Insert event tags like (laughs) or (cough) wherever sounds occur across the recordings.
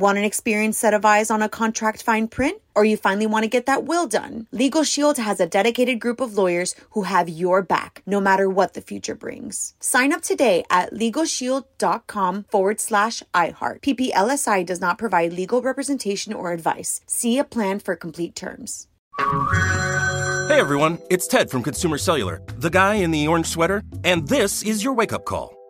Want an experienced set of eyes on a contract fine print? Or you finally want to get that will done? Legal Shield has a dedicated group of lawyers who have your back, no matter what the future brings. Sign up today at LegalShield.com forward slash iHeart. PPLSI does not provide legal representation or advice. See a plan for complete terms. Hey everyone, it's Ted from Consumer Cellular, the guy in the orange sweater, and this is your wake up call.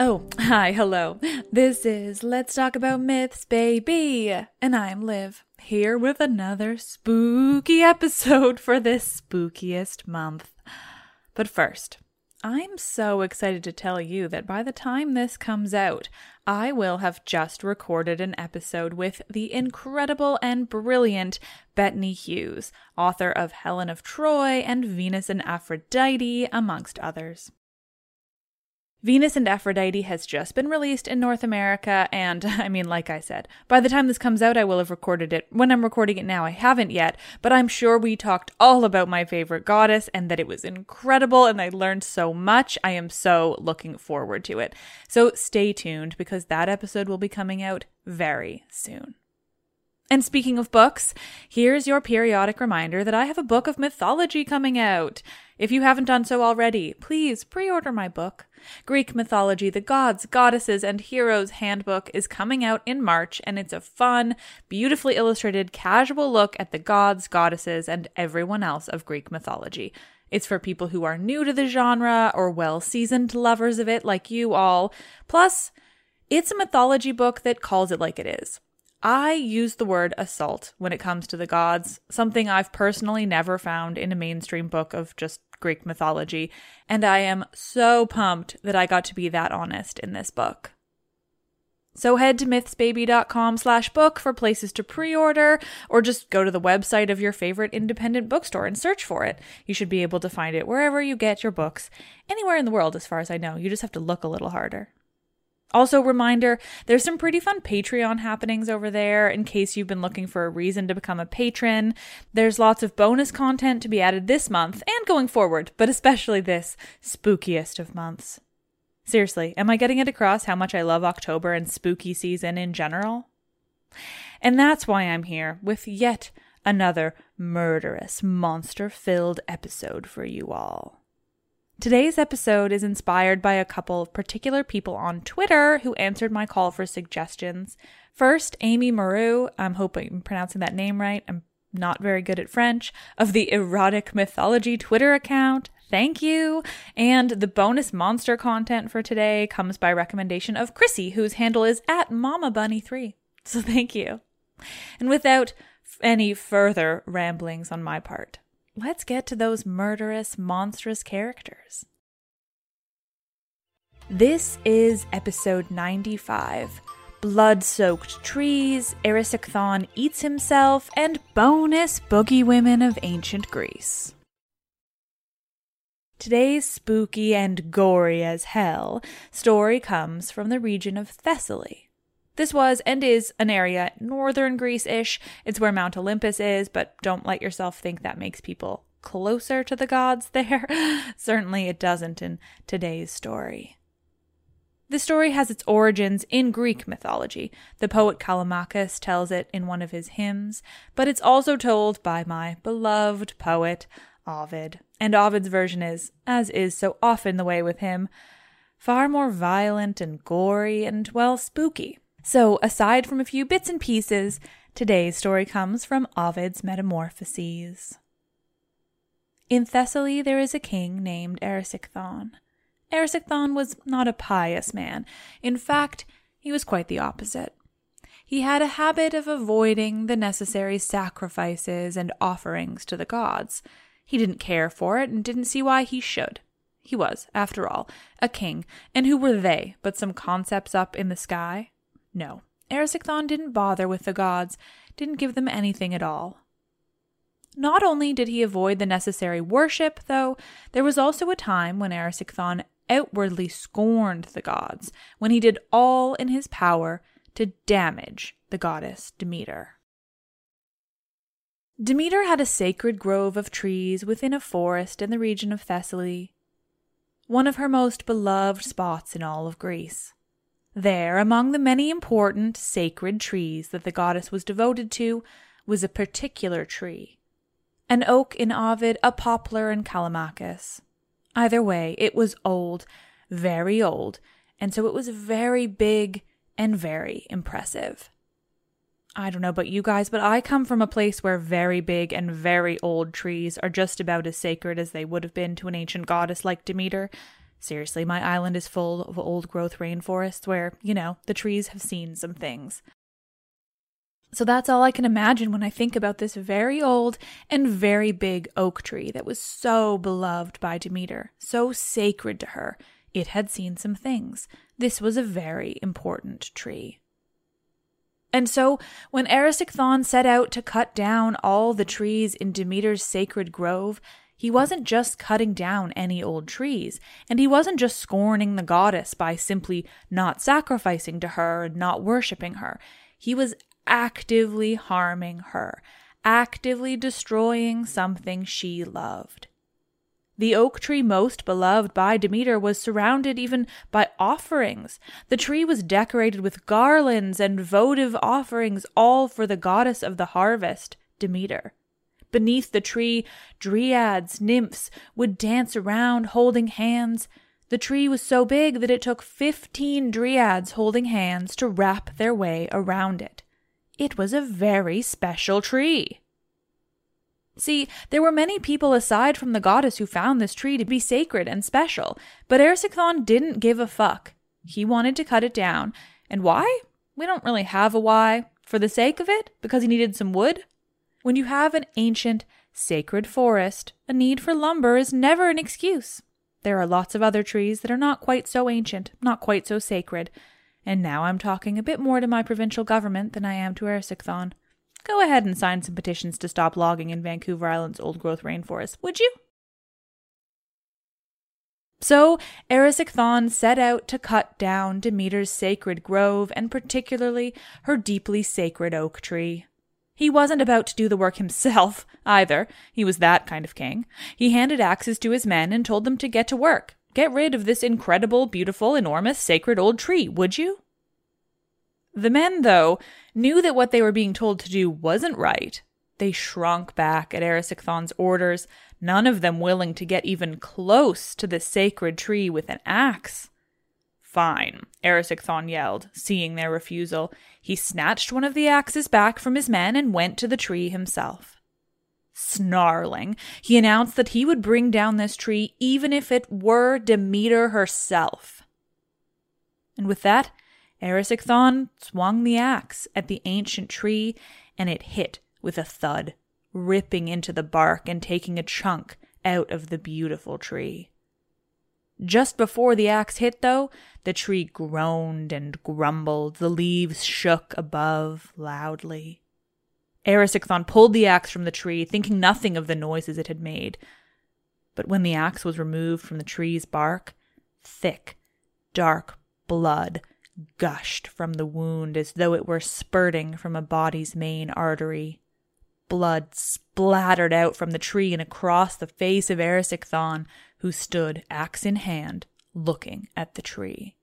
Oh, hi, hello. This is Let's Talk About Myths, baby. And I'm Liv, here with another spooky episode for this spookiest month. But first, I'm so excited to tell you that by the time this comes out, I will have just recorded an episode with the incredible and brilliant Bettany Hughes, author of Helen of Troy and Venus and Aphrodite, amongst others. Venus and Aphrodite has just been released in North America, and (laughs) I mean, like I said, by the time this comes out, I will have recorded it. When I'm recording it now, I haven't yet, but I'm sure we talked all about my favorite goddess and that it was incredible and I learned so much. I am so looking forward to it. So stay tuned because that episode will be coming out very soon. And speaking of books, here's your periodic reminder that I have a book of mythology coming out. If you haven't done so already, please pre order my book. Greek Mythology, The Gods, Goddesses, and Heroes Handbook is coming out in March, and it's a fun, beautifully illustrated, casual look at the gods, goddesses, and everyone else of Greek mythology. It's for people who are new to the genre or well seasoned lovers of it, like you all. Plus, it's a mythology book that calls it like it is. I use the word assault when it comes to the gods, something I've personally never found in a mainstream book of just Greek mythology, and I am so pumped that I got to be that honest in this book. So head to mythsbaby.com slash book for places to pre-order, or just go to the website of your favorite independent bookstore and search for it. You should be able to find it wherever you get your books, anywhere in the world as far as I know. You just have to look a little harder. Also, reminder there's some pretty fun Patreon happenings over there in case you've been looking for a reason to become a patron. There's lots of bonus content to be added this month and going forward, but especially this spookiest of months. Seriously, am I getting it across how much I love October and spooky season in general? And that's why I'm here with yet another murderous, monster filled episode for you all. Today's episode is inspired by a couple of particular people on Twitter who answered my call for suggestions. First, Amy Maru, I'm hoping I'm pronouncing that name right. I'm not very good at French, of the Erotic Mythology Twitter account. Thank you. And the bonus monster content for today comes by recommendation of Chrissy, whose handle is at Mama Bunny 3 So thank you. And without any further ramblings on my part, let's get to those murderous, monstrous characters. This is episode 95 Blood Soaked Trees, Erysichthon Eats Himself, and Bonus Boogie Women of Ancient Greece. Today's spooky and gory as hell story comes from the region of Thessaly. This was and is an area northern Greece ish. It's where Mount Olympus is, but don't let yourself think that makes people closer to the gods there. (laughs) Certainly it doesn't in today's story. The story has its origins in Greek mythology. The poet Callimachus tells it in one of his hymns, but it's also told by my beloved poet, Ovid. And Ovid's version is, as is so often the way with him, far more violent and gory and, well, spooky. So, aside from a few bits and pieces, today's story comes from Ovid's Metamorphoses. In Thessaly, there is a king named Erysichthon. Erysichthon was not a pious man. In fact, he was quite the opposite. He had a habit of avoiding the necessary sacrifices and offerings to the gods. He didn't care for it and didn't see why he should. He was, after all, a king, and who were they but some concepts up in the sky? No, Erysichthon didn't bother with the gods, didn't give them anything at all. Not only did he avoid the necessary worship, though, there was also a time when Erysichthon outwardly scorned the gods, when he did all in his power to damage the goddess Demeter. Demeter had a sacred grove of trees within a forest in the region of Thessaly, one of her most beloved spots in all of Greece. There, among the many important sacred trees that the goddess was devoted to, was a particular tree an oak in Ovid, a poplar in Callimachus. Either way, it was old, very old, and so it was very big and very impressive. I don't know about you guys, but I come from a place where very big and very old trees are just about as sacred as they would have been to an ancient goddess like Demeter. Seriously, my island is full of old growth rainforests where, you know, the trees have seen some things. So that's all I can imagine when I think about this very old and very big oak tree that was so beloved by Demeter, so sacred to her. It had seen some things. This was a very important tree. And so, when Erysichthon set out to cut down all the trees in Demeter's sacred grove, he wasn't just cutting down any old trees, and he wasn't just scorning the goddess by simply not sacrificing to her and not worshipping her. He was actively harming her, actively destroying something she loved. The oak tree most beloved by Demeter was surrounded even by offerings. The tree was decorated with garlands and votive offerings, all for the goddess of the harvest, Demeter. Beneath the tree, dryads, nymphs would dance around holding hands. The tree was so big that it took fifteen dryads holding hands to wrap their way around it. It was a very special tree. See, there were many people aside from the goddess who found this tree to be sacred and special, but Erysichthon didn't give a fuck. He wanted to cut it down. And why? We don't really have a why. For the sake of it? Because he needed some wood? When you have an ancient, sacred forest, a need for lumber is never an excuse. There are lots of other trees that are not quite so ancient, not quite so sacred, and now I'm talking a bit more to my provincial government than I am to Erysichthon. Go ahead and sign some petitions to stop logging in Vancouver Island's old growth rainforest, would you? So Erysichthon set out to cut down Demeter's sacred grove, and particularly her deeply sacred oak tree. He wasn't about to do the work himself, (laughs) either. He was that kind of king. He handed axes to his men and told them to get to work. Get rid of this incredible, beautiful, enormous, sacred old tree, would you? The men, though, knew that what they were being told to do wasn't right. They shrunk back at Erysichthon's orders, none of them willing to get even close to the sacred tree with an axe. Fine, Erysichthon yelled, seeing their refusal. He snatched one of the axes back from his men and went to the tree himself. Snarling, he announced that he would bring down this tree even if it were Demeter herself. And with that, Erysichthon swung the axe at the ancient tree, and it hit with a thud, ripping into the bark and taking a chunk out of the beautiful tree. Just before the axe hit, though, the tree groaned and grumbled, the leaves shook above loudly. Erysichthon pulled the axe from the tree, thinking nothing of the noises it had made. But when the axe was removed from the tree's bark, thick, dark blood gushed from the wound as though it were spurting from a body's main artery. Blood splattered out from the tree and across the face of Erysichthon, who stood, axe in hand, looking at the tree.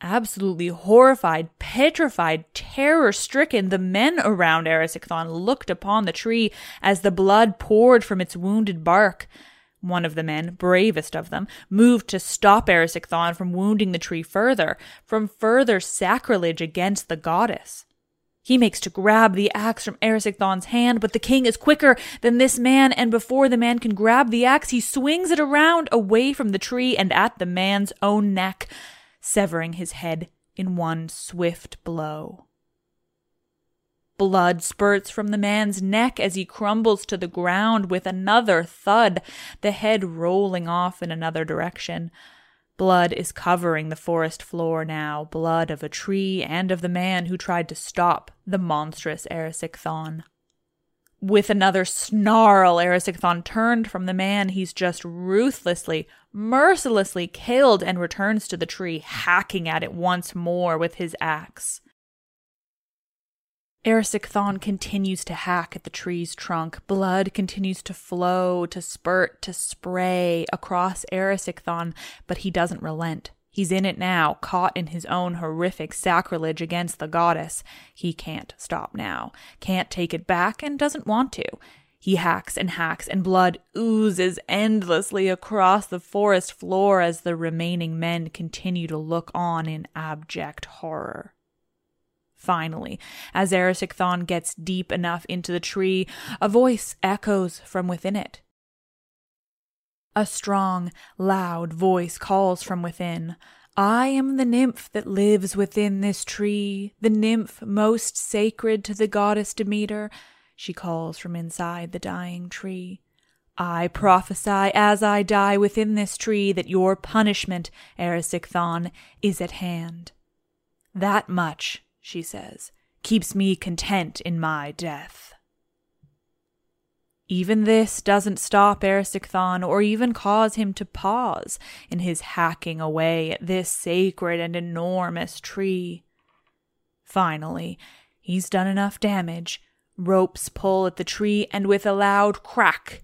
Absolutely horrified, petrified, terror stricken, the men around Erysichthon looked upon the tree as the blood poured from its wounded bark. One of the men, bravest of them, moved to stop Erysichthon from wounding the tree further, from further sacrilege against the goddess. He makes to grab the axe from Erysichthon's hand, but the king is quicker than this man, and before the man can grab the axe, he swings it around away from the tree and at the man's own neck severing his head in one swift blow. Blood spurts from the man's neck as he crumbles to the ground with another thud, the head rolling off in another direction. Blood is covering the forest floor now, blood of a tree and of the man who tried to stop the monstrous Erysichthon. With another snarl, Erysichthon turned from the man he's just ruthlessly, mercilessly killed and returns to the tree, hacking at it once more with his axe. Erysichthon continues to hack at the tree's trunk. Blood continues to flow, to spurt, to spray across Erysichthon, but he doesn't relent. He's in it now, caught in his own horrific sacrilege against the goddess. He can't stop now, can't take it back, and doesn't want to. He hacks and hacks, and blood oozes endlessly across the forest floor as the remaining men continue to look on in abject horror. Finally, as Erysichthon gets deep enough into the tree, a voice echoes from within it. A strong, loud voice calls from within. I am the nymph that lives within this tree, the nymph most sacred to the goddess Demeter, she calls from inside the dying tree. I prophesy as I die within this tree that your punishment, Erysichthon, is at hand. That much, she says, keeps me content in my death. Even this doesn't stop Erysichthon or even cause him to pause in his hacking away at this sacred and enormous tree. Finally, he's done enough damage. Ropes pull at the tree, and with a loud crack,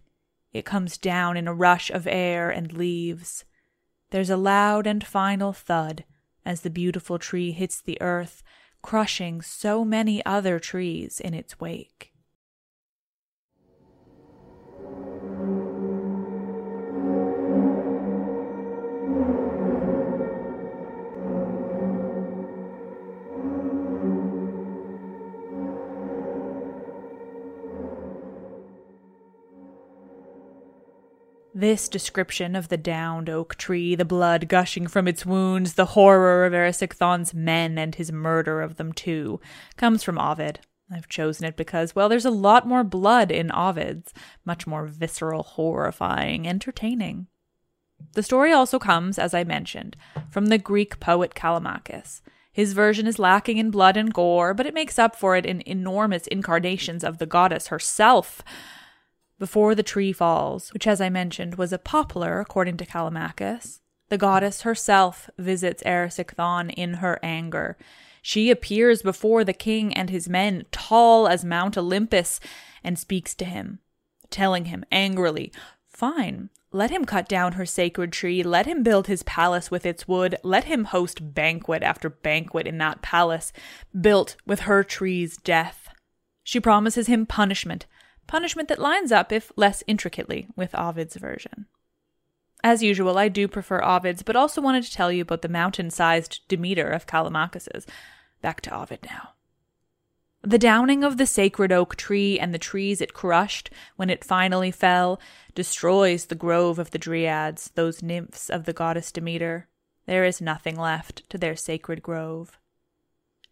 it comes down in a rush of air and leaves. There's a loud and final thud as the beautiful tree hits the earth, crushing so many other trees in its wake. This description of the downed oak tree, the blood gushing from its wounds, the horror of Erysichthon's men and his murder of them too, comes from Ovid. I've chosen it because, well, there's a lot more blood in Ovid's, much more visceral, horrifying, entertaining. The story also comes, as I mentioned, from the Greek poet Callimachus. His version is lacking in blood and gore, but it makes up for it in enormous incarnations of the goddess herself before the tree falls, which, as I mentioned, was a poplar, according to Callimachus. The goddess herself visits Erysichthon in her anger. She appears before the king and his men, tall as Mount Olympus, and speaks to him, telling him angrily, Fine, let him cut down her sacred tree, let him build his palace with its wood, let him host banquet after banquet in that palace, built with her tree's death. She promises him punishment, punishment that lines up, if less intricately, with Ovid's version. As usual, I do prefer Ovid's, but also wanted to tell you about the mountain sized Demeter of Callimachus's. Back to Ovid now. The downing of the sacred oak tree and the trees it crushed when it finally fell destroys the grove of the Dryads, those nymphs of the goddess Demeter. There is nothing left to their sacred grove.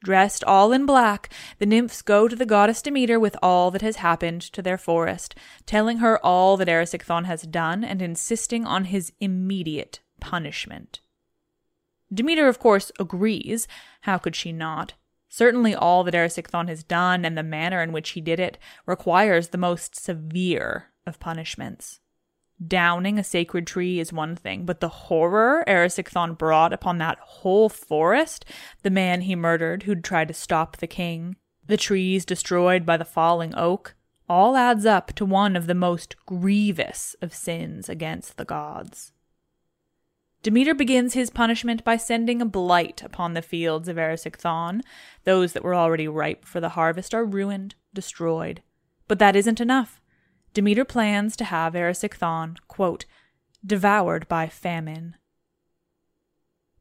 Dressed all in black, the nymphs go to the goddess Demeter with all that has happened to their forest, telling her all that Erysichthon has done and insisting on his immediate punishment. Demeter, of course, agrees. How could she not? Certainly, all that Erysichthon has done and the manner in which he did it requires the most severe of punishments. Downing a sacred tree is one thing, but the horror Erysichthon brought upon that whole forest, the man he murdered who'd tried to stop the king, the trees destroyed by the falling oak, all adds up to one of the most grievous of sins against the gods. Demeter begins his punishment by sending a blight upon the fields of Erysichthon. Those that were already ripe for the harvest are ruined, destroyed. But that isn't enough. Demeter plans to have Erysichthon, quote, devoured by famine.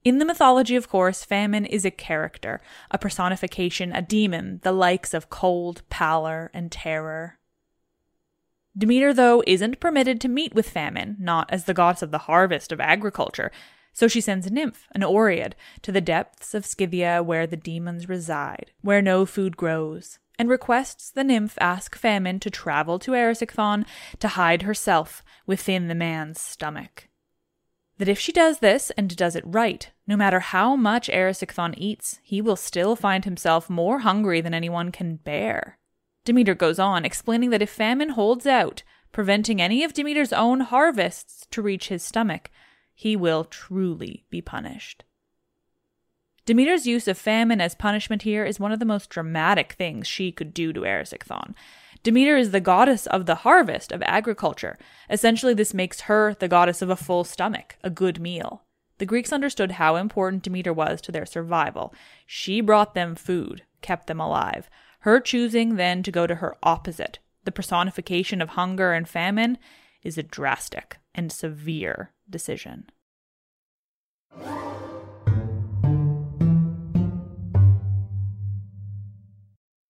In the mythology, of course, famine is a character, a personification, a demon, the likes of cold, pallor, and terror. Demeter, though, isn't permitted to meet with famine, not as the goddess of the harvest of agriculture, so she sends a nymph, an Oread, to the depths of Scythia where the demons reside, where no food grows, and requests the nymph ask Famine to travel to Erysichthon to hide herself within the man's stomach. That if she does this and does it right, no matter how much Erysichthon eats, he will still find himself more hungry than anyone can bear. Demeter goes on, explaining that if famine holds out, preventing any of Demeter's own harvests to reach his stomach, he will truly be punished. Demeter's use of famine as punishment here is one of the most dramatic things she could do to Erysichthon. Demeter is the goddess of the harvest, of agriculture. Essentially, this makes her the goddess of a full stomach, a good meal. The Greeks understood how important Demeter was to their survival. She brought them food, kept them alive. Her choosing then to go to her opposite, the personification of hunger and famine, is a drastic and severe decision.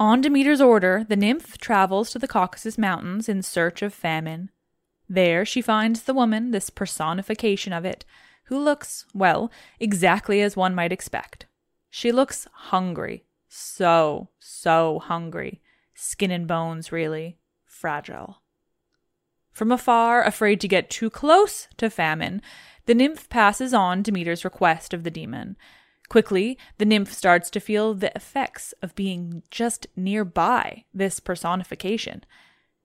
On Demeter's order, the nymph travels to the Caucasus Mountains in search of famine. There she finds the woman, this personification of it, who looks, well, exactly as one might expect. She looks hungry. So, so hungry. Skin and bones, really. Fragile. From afar, afraid to get too close to famine, the nymph passes on Demeter's request of the demon Quickly, the nymph starts to feel the effects of being just nearby this personification.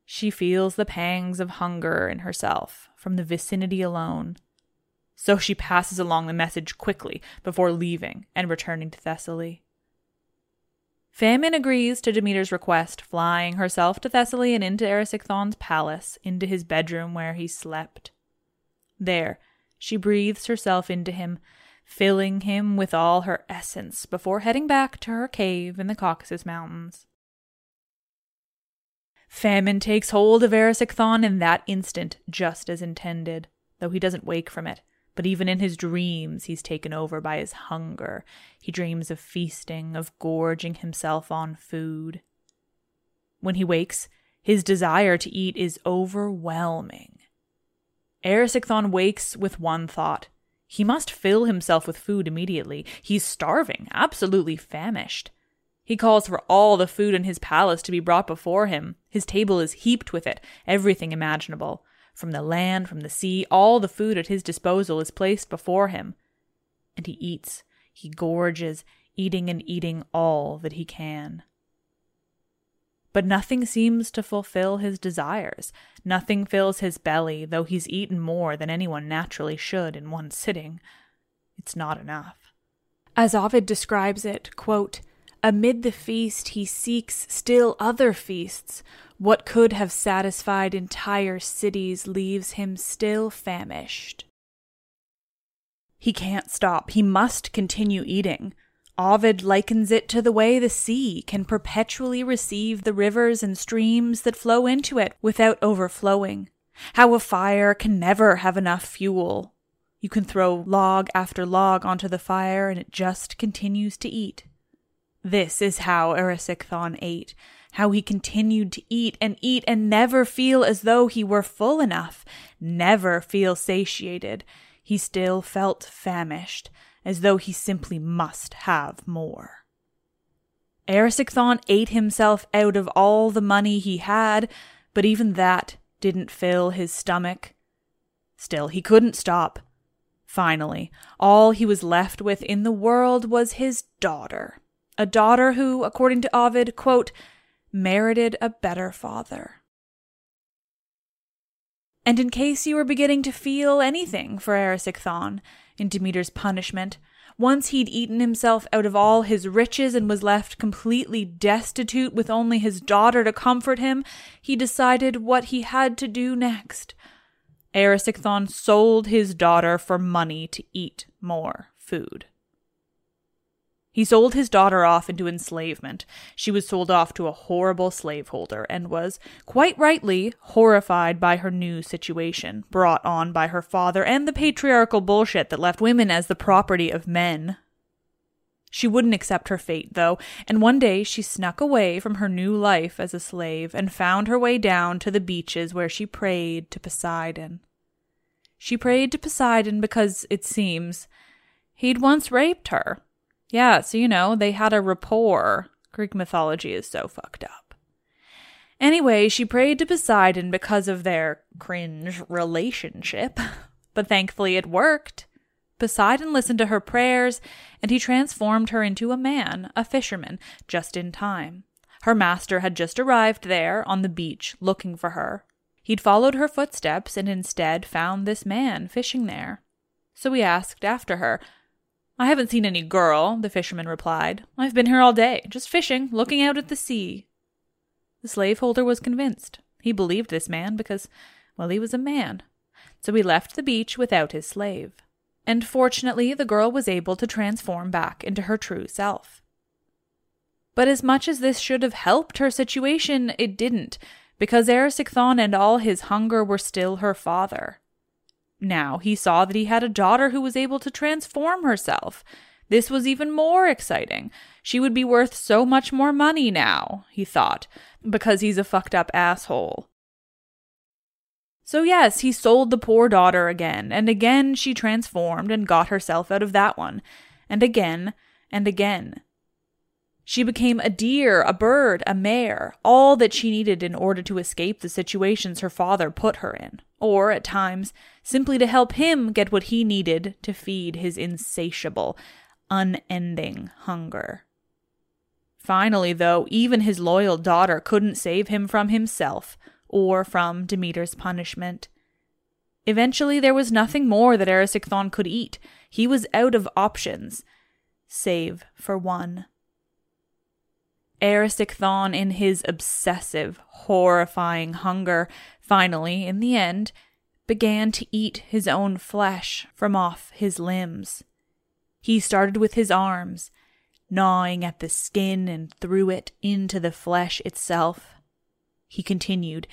She feels the pangs of hunger in herself from the vicinity alone. So she passes along the message quickly before leaving and returning to Thessaly. Famine agrees to Demeter's request, flying herself to Thessaly and into Erysichthon's palace, into his bedroom where he slept. There, she breathes herself into him, filling him with all her essence before heading back to her cave in the Caucasus Mountains. Famine takes hold of Erysichthon in that instant, just as intended, though he doesn't wake from it. But even in his dreams, he's taken over by his hunger. He dreams of feasting, of gorging himself on food. When he wakes, his desire to eat is overwhelming. Erysichthon wakes with one thought. He must fill himself with food immediately. He's starving, absolutely famished. He calls for all the food in his palace to be brought before him. His table is heaped with it, everything imaginable. From the land, from the sea, all the food at his disposal is placed before him. And he eats, he gorges, eating and eating all that he can. But nothing seems to fulfill his desires. Nothing fills his belly, though he's eaten more than anyone naturally should in one sitting. It's not enough. As Ovid describes it, quote, Amid the feast he seeks still other feasts. What could have satisfied entire cities leaves him still famished. He can't stop. He must continue eating. Ovid likens it to the way the sea can perpetually receive the rivers and streams that flow into it without overflowing. How a fire can never have enough fuel. You can throw log after log onto the fire and it just continues to eat. This is how Erysichthon ate, how he continued to eat and eat and never feel as though he were full enough, never feel satiated. He still felt famished, as though he simply must have more. Erysichthon ate himself out of all the money he had, but even that didn't fill his stomach. Still, he couldn't stop. Finally, all he was left with in the world was his daughter. A daughter who, according to Ovid, quote, merited a better father. And in case you were beginning to feel anything for Erysichthon, in Demeter's punishment. Once he'd eaten himself out of all his riches and was left completely destitute with only his daughter to comfort him, he decided what he had to do next. Erysichthon sold his daughter for money to eat more food. He sold his daughter off into enslavement. She was sold off to a horrible slaveholder and was, quite rightly, horrified by her new situation, brought on by her father and the patriarchal bullshit that left women as the property of men. She wouldn't accept her fate, though, and one day she snuck away from her new life as a slave and found her way down to the beaches where she prayed to Poseidon. She prayed to Poseidon because, it seems, he'd once raped her yeah, so you know, they had a rapport. Greek mythology is so fucked up. Anyway, she prayed to Poseidon because of their cringe relationship, (laughs) but thankfully it worked. Poseidon listened to her prayers, and he transformed her into a man, a fisherman, just in time. Her master had just arrived there on the beach looking for her. He'd followed her footsteps and instead found this man fishing there. So he asked after her, I haven't seen any girl, the fisherman replied. I've been here all day, just fishing, looking out at the sea. The slaveholder was convinced. He believed this man because, well, he was a man. So he left the beach without his slave. And fortunately, the girl was able to transform back into her true self. But as much as this should have helped her situation, it didn't, because Erysichthon and all his hunger were still her father. Now he saw that he had a daughter who was able to transform herself. This was even more exciting. She would be worth so much more money now, he thought, because he's a fucked up asshole. So, yes, he sold the poor daughter again, and again she transformed and got herself out of that one, and again and again. She became a deer, a bird, a mare, all that she needed in order to escape the situations her father put her in, or, at times, simply to help him get what he needed to feed his insatiable, unending hunger. Finally, though, even his loyal daughter couldn't save him from himself, or from Demeter's punishment. Eventually, there was nothing more that Erysichthon could eat. He was out of options, save for one. Erysichthon, in his obsessive, horrifying hunger, finally, in the end, began to eat his own flesh from off his limbs. He started with his arms, gnawing at the skin and through it into the flesh itself. He continued,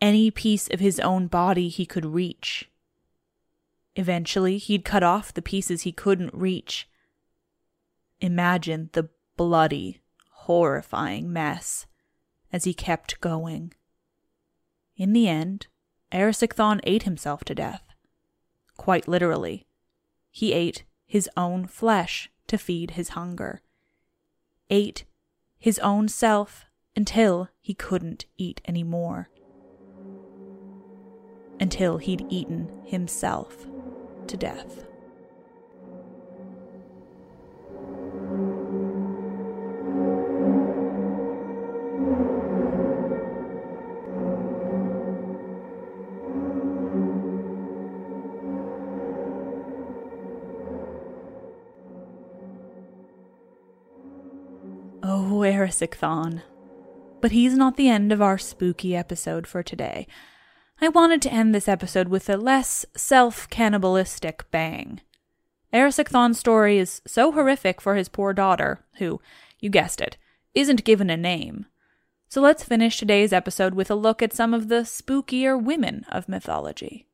any piece of his own body he could reach. Eventually, he'd cut off the pieces he couldn't reach. Imagine the bloody, horrifying mess as he kept going. In the end, Erysichthon ate himself to death. Quite literally. He ate his own flesh to feed his hunger. Ate his own self until he couldn't eat any more. Until he'd eaten himself to death. Erysichthon. But he's not the end of our spooky episode for today. I wanted to end this episode with a less self cannibalistic bang. Erysichthon's story is so horrific for his poor daughter, who, you guessed it, isn't given a name. So let's finish today's episode with a look at some of the spookier women of mythology.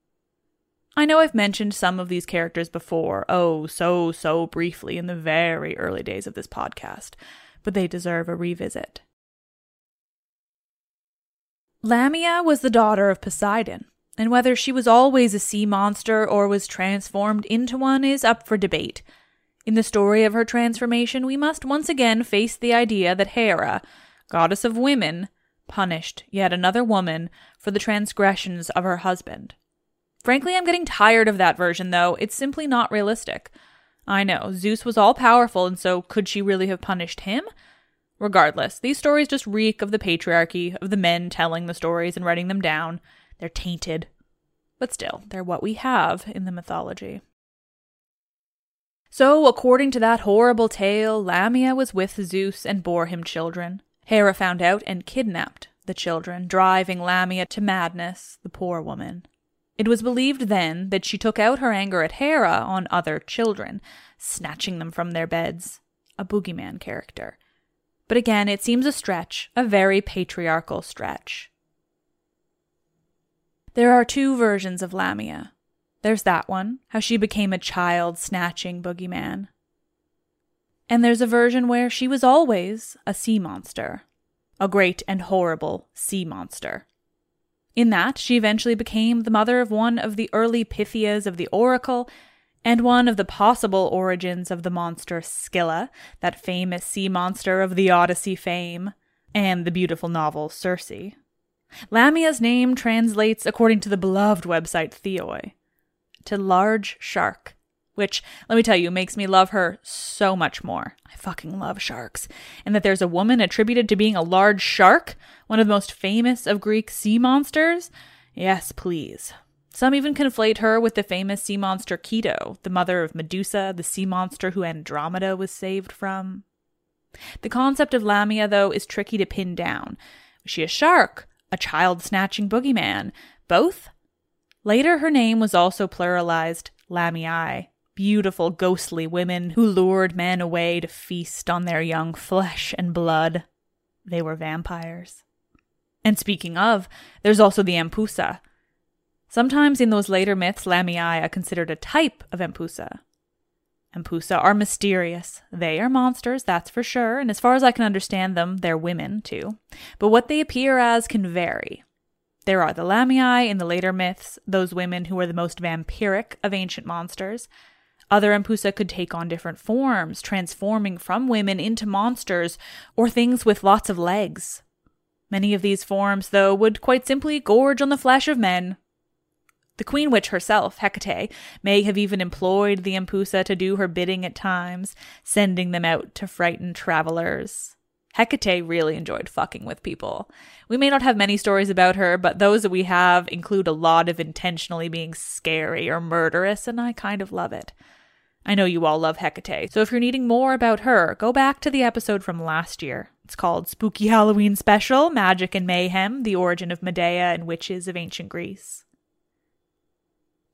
I know I've mentioned some of these characters before, oh, so, so briefly in the very early days of this podcast, but they deserve a revisit. Lamia was the daughter of Poseidon, and whether she was always a sea monster or was transformed into one is up for debate. In the story of her transformation, we must once again face the idea that Hera, goddess of women, punished yet another woman for the transgressions of her husband. Frankly, I'm getting tired of that version, though. It's simply not realistic. I know, Zeus was all powerful, and so could she really have punished him? Regardless, these stories just reek of the patriarchy, of the men telling the stories and writing them down. They're tainted. But still, they're what we have in the mythology. So, according to that horrible tale, Lamia was with Zeus and bore him children. Hera found out and kidnapped the children, driving Lamia to madness, the poor woman. It was believed then that she took out her anger at Hera on other children, snatching them from their beds. A boogeyman character. But again, it seems a stretch, a very patriarchal stretch. There are two versions of Lamia. There's that one, how she became a child snatching boogeyman. And there's a version where she was always a sea monster, a great and horrible sea monster. In that, she eventually became the mother of one of the early Pythias of the Oracle and one of the possible origins of the monster Scylla, that famous sea monster of the Odyssey fame, and the beautiful novel Circe. Lamia's name translates, according to the beloved website Theoi, to large shark, which, let me tell you, makes me love her so much more. I fucking love sharks. And that there's a woman attributed to being a large shark, one of the most famous of Greek sea monsters? Yes, please. Some even conflate her with the famous sea monster Keto, the mother of Medusa, the sea monster who Andromeda was saved from. The concept of Lamia, though, is tricky to pin down. Was she a shark? A child snatching boogeyman? Both? Later, her name was also pluralized Lamiae, beautiful, ghostly women who lured men away to feast on their young flesh and blood. They were vampires. And speaking of, there's also the Empusa, Sometimes in those later myths, Lamiae are considered a type of Empusa. Empusa are mysterious. They are monsters, that's for sure, and as far as I can understand them, they're women too. But what they appear as can vary. There are the Lamiae in the later myths, those women who are the most vampiric of ancient monsters. Other Empusa could take on different forms, transforming from women into monsters or things with lots of legs. Many of these forms, though, would quite simply gorge on the flesh of men, the Queen Witch herself, Hecate, may have even employed the Empusa to do her bidding at times, sending them out to frighten travelers. Hecate really enjoyed fucking with people. We may not have many stories about her, but those that we have include a lot of intentionally being scary or murderous, and I kind of love it. I know you all love Hecate, so if you're needing more about her, go back to the episode from last year. It's called Spooky Halloween Special Magic and Mayhem The Origin of Medea and Witches of Ancient Greece.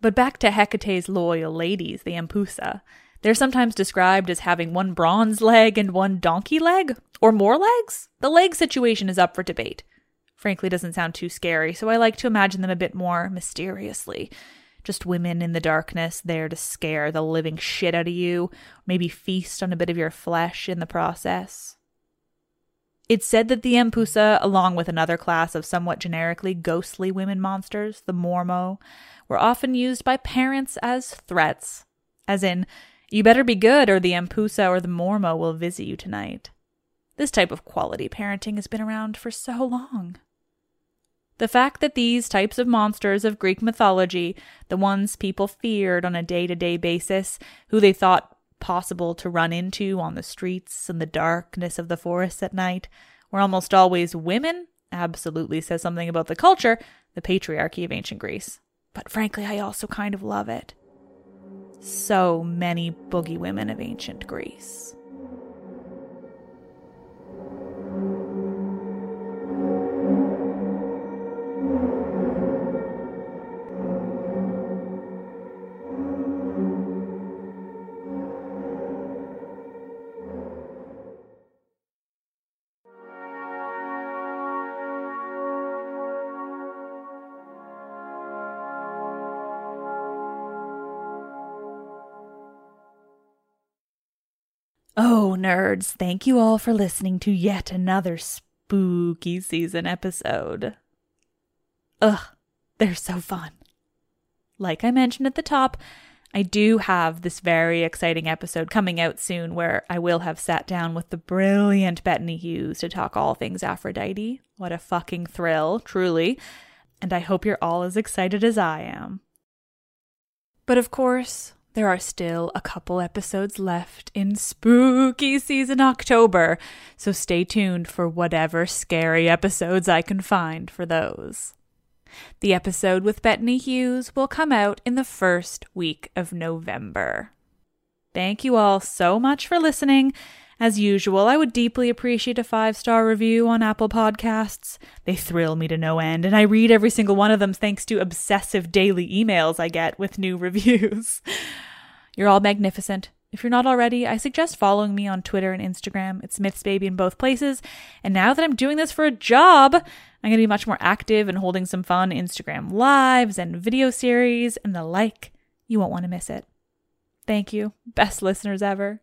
But back to Hecate's loyal ladies, the Empusa. They're sometimes described as having one bronze leg and one donkey leg, or more legs. The leg situation is up for debate. Frankly, doesn't sound too scary, so I like to imagine them a bit more mysteriously. Just women in the darkness there to scare the living shit out of you, maybe feast on a bit of your flesh in the process. It's said that the Empusa, along with another class of somewhat generically ghostly women monsters, the Mormo, were often used by parents as threats, as in, you better be good or the Empusa or the Mormo will visit you tonight. This type of quality parenting has been around for so long. The fact that these types of monsters of Greek mythology, the ones people feared on a day to day basis, who they thought possible to run into on the streets and the darkness of the forests at night, were almost always women, absolutely says something about the culture, the patriarchy of ancient Greece. But frankly, I also kind of love it. So many boogie women of ancient Greece. Nerds, thank you all for listening to yet another spooky season episode. Ugh, they're so fun. Like I mentioned at the top, I do have this very exciting episode coming out soon where I will have sat down with the brilliant Bettany Hughes to talk all things Aphrodite. What a fucking thrill, truly. And I hope you're all as excited as I am. But of course, there are still a couple episodes left in spooky season October, so stay tuned for whatever scary episodes I can find for those. The episode with Bettany Hughes will come out in the first week of November. Thank you all so much for listening. As usual, I would deeply appreciate a five star review on Apple Podcasts. They thrill me to no end, and I read every single one of them thanks to obsessive daily emails I get with new (laughs) reviews. You're all magnificent. If you're not already, I suggest following me on Twitter and Instagram. It's Myths Baby in both places. And now that I'm doing this for a job, I'm going to be much more active and holding some fun Instagram lives and video series and the like. You won't want to miss it. Thank you. Best listeners ever.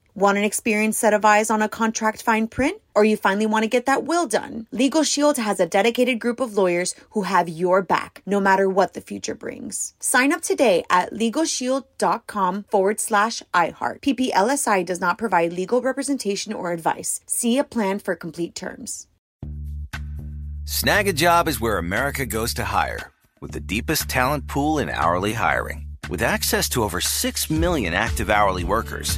Want an experienced set of eyes on a contract fine print? Or you finally want to get that will done? Legal Shield has a dedicated group of lawyers who have your back, no matter what the future brings. Sign up today at LegalShield.com forward slash iHeart. PPLSI does not provide legal representation or advice. See a plan for complete terms. Snagajob is where America goes to hire, with the deepest talent pool in hourly hiring. With access to over 6 million active hourly workers,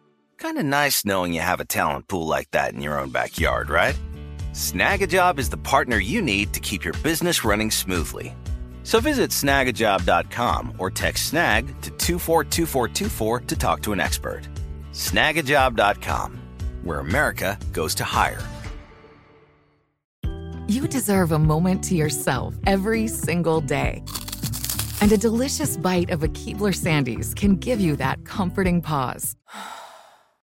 Kind of nice knowing you have a talent pool like that in your own backyard, right? Snagajob is the partner you need to keep your business running smoothly. So visit snagajob.com or text snag to 242424 to talk to an expert. Snagajob.com, where America goes to hire. You deserve a moment to yourself every single day. And a delicious bite of a Keebler Sandies can give you that comforting pause. (sighs) (sighs) (sighs)